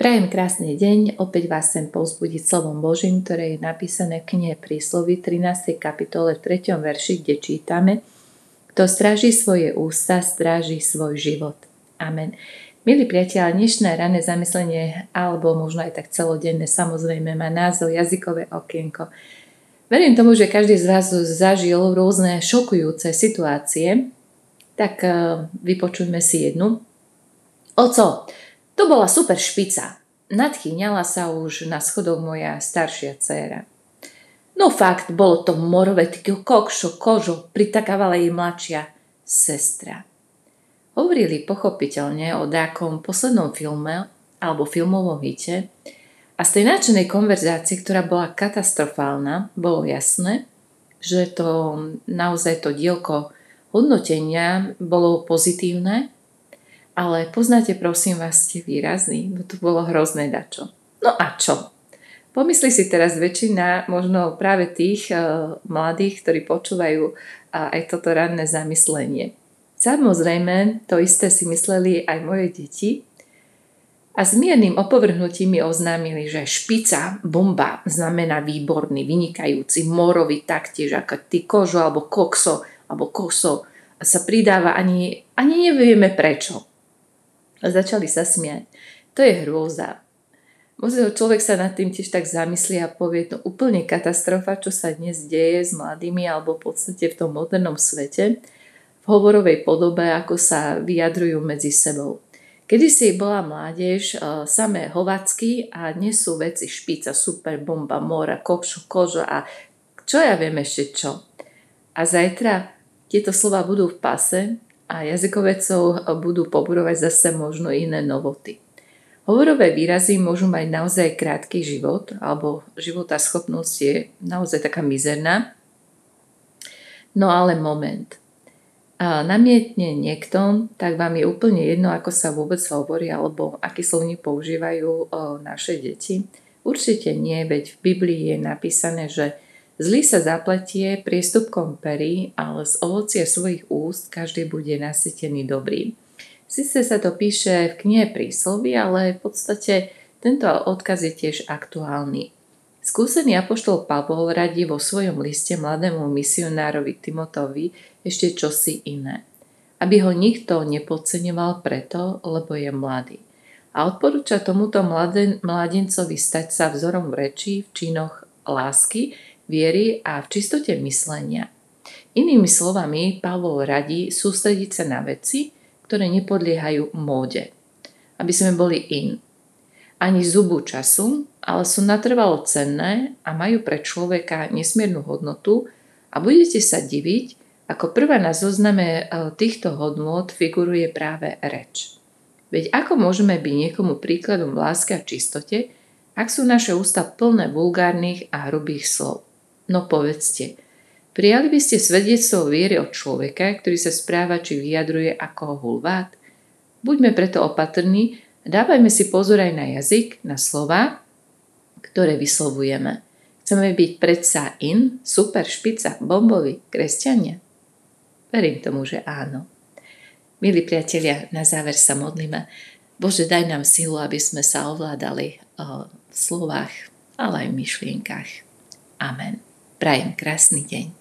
Prajem krásny deň, opäť vás chcem povzbudiť slovom Božím, ktoré je napísané v knihe Príslovy 13. kapitole v 3. verši, kde čítame Kto stráži svoje ústa, stráži svoj život. Amen. Milí priatelia, dnešné rané zamyslenie, alebo možno aj tak celodenné, samozrejme má názov jazykové okienko. Verím tomu, že každý z vás zažil rôzne šokujúce situácie, tak eh, vypočujme si jednu. Oco, to bola super špica. Nadchýňala sa už na schodov moja staršia dcéra. No fakt, bolo to morové, kokšo, kožo, pritakávala jej mladšia sestra. Hovorili pochopiteľne o nejakom poslednom filme alebo filmovom hite a z tej náčenej konverzácie, ktorá bola katastrofálna, bolo jasné, že to naozaj to dielko hodnotenia bolo pozitívne ale poznáte, prosím vás, ste výrazní, no to bolo hrozné dačo. No a čo? Pomysli si teraz väčšina možno práve tých uh, mladých, ktorí počúvajú uh, aj toto ranné zamyslenie. Samozrejme, to isté si mysleli aj moje deti a s miernym opovrhnutím mi oznámili, že špica, bomba znamená výborný, vynikajúci, morový taktiež ako ty kožo alebo kokso alebo koso sa pridáva ani, ani nevieme prečo. A začali sa smiať. To je hrôza. Možno človek sa nad tým tiež tak zamyslí a povie, to úplne katastrofa, čo sa dnes deje s mladými alebo v podstate v tom modernom svete, v hovorovej podobe, ako sa vyjadrujú medzi sebou. Kedy si bola mládež, uh, samé hovacky a dnes sú veci špica, super, bomba, mora, kokšo, kožo a čo ja viem ešte čo. A zajtra tieto slova budú v pase a jazykovedcov budú poburovať zase možno iné novoty. Hovorové výrazy môžu mať naozaj krátky život, alebo života schopnosť je naozaj taká mizerná. No ale moment. A namietne niekto, tak vám je úplne jedno, ako sa vôbec hovorí, alebo aký slovník používajú naše deti. Určite nie, veď v Biblii je napísané, že Zlý sa zapletie priestupkom pery, ale z ovocie svojich úst každý bude nasytený dobrý. Sice sa to píše v knihe príslovy, ale v podstate tento odkaz je tiež aktuálny. Skúsený apoštol Pavol radí vo svojom liste mladému misionárovi Timotovi ešte čosi iné. Aby ho nikto nepodceňoval preto, lebo je mladý. A odporúča tomuto mladencovi stať sa vzorom v reči, v činoch lásky, viery a v čistote myslenia. Inými slovami, Pavol radí sústrediť sa na veci, ktoré nepodliehajú móde, aby sme boli in. Ani zubu času, ale sú natrvalo cenné a majú pre človeka nesmiernu hodnotu a budete sa diviť, ako prvá na zozname e, týchto hodnot figuruje práve reč. Veď ako môžeme byť niekomu príkladom lásky a čistote, ak sú naše ústa plné vulgárnych a hrubých slov? No povedzte, prijali by ste svedectvo viery od človeka, ktorý sa správa či vyjadruje ako hulvát? Buďme preto opatrní dávajme si pozor aj na jazyk, na slova, ktoré vyslovujeme. Chceme byť predsa in, super, špica, bombovi, kresťania? Verím tomu, že áno. Milí priatelia, na záver sa modlíme. Bože, daj nám silu, aby sme sa ovládali v slovách, ale aj v myšlienkach. Amen. Prajem krásny deň.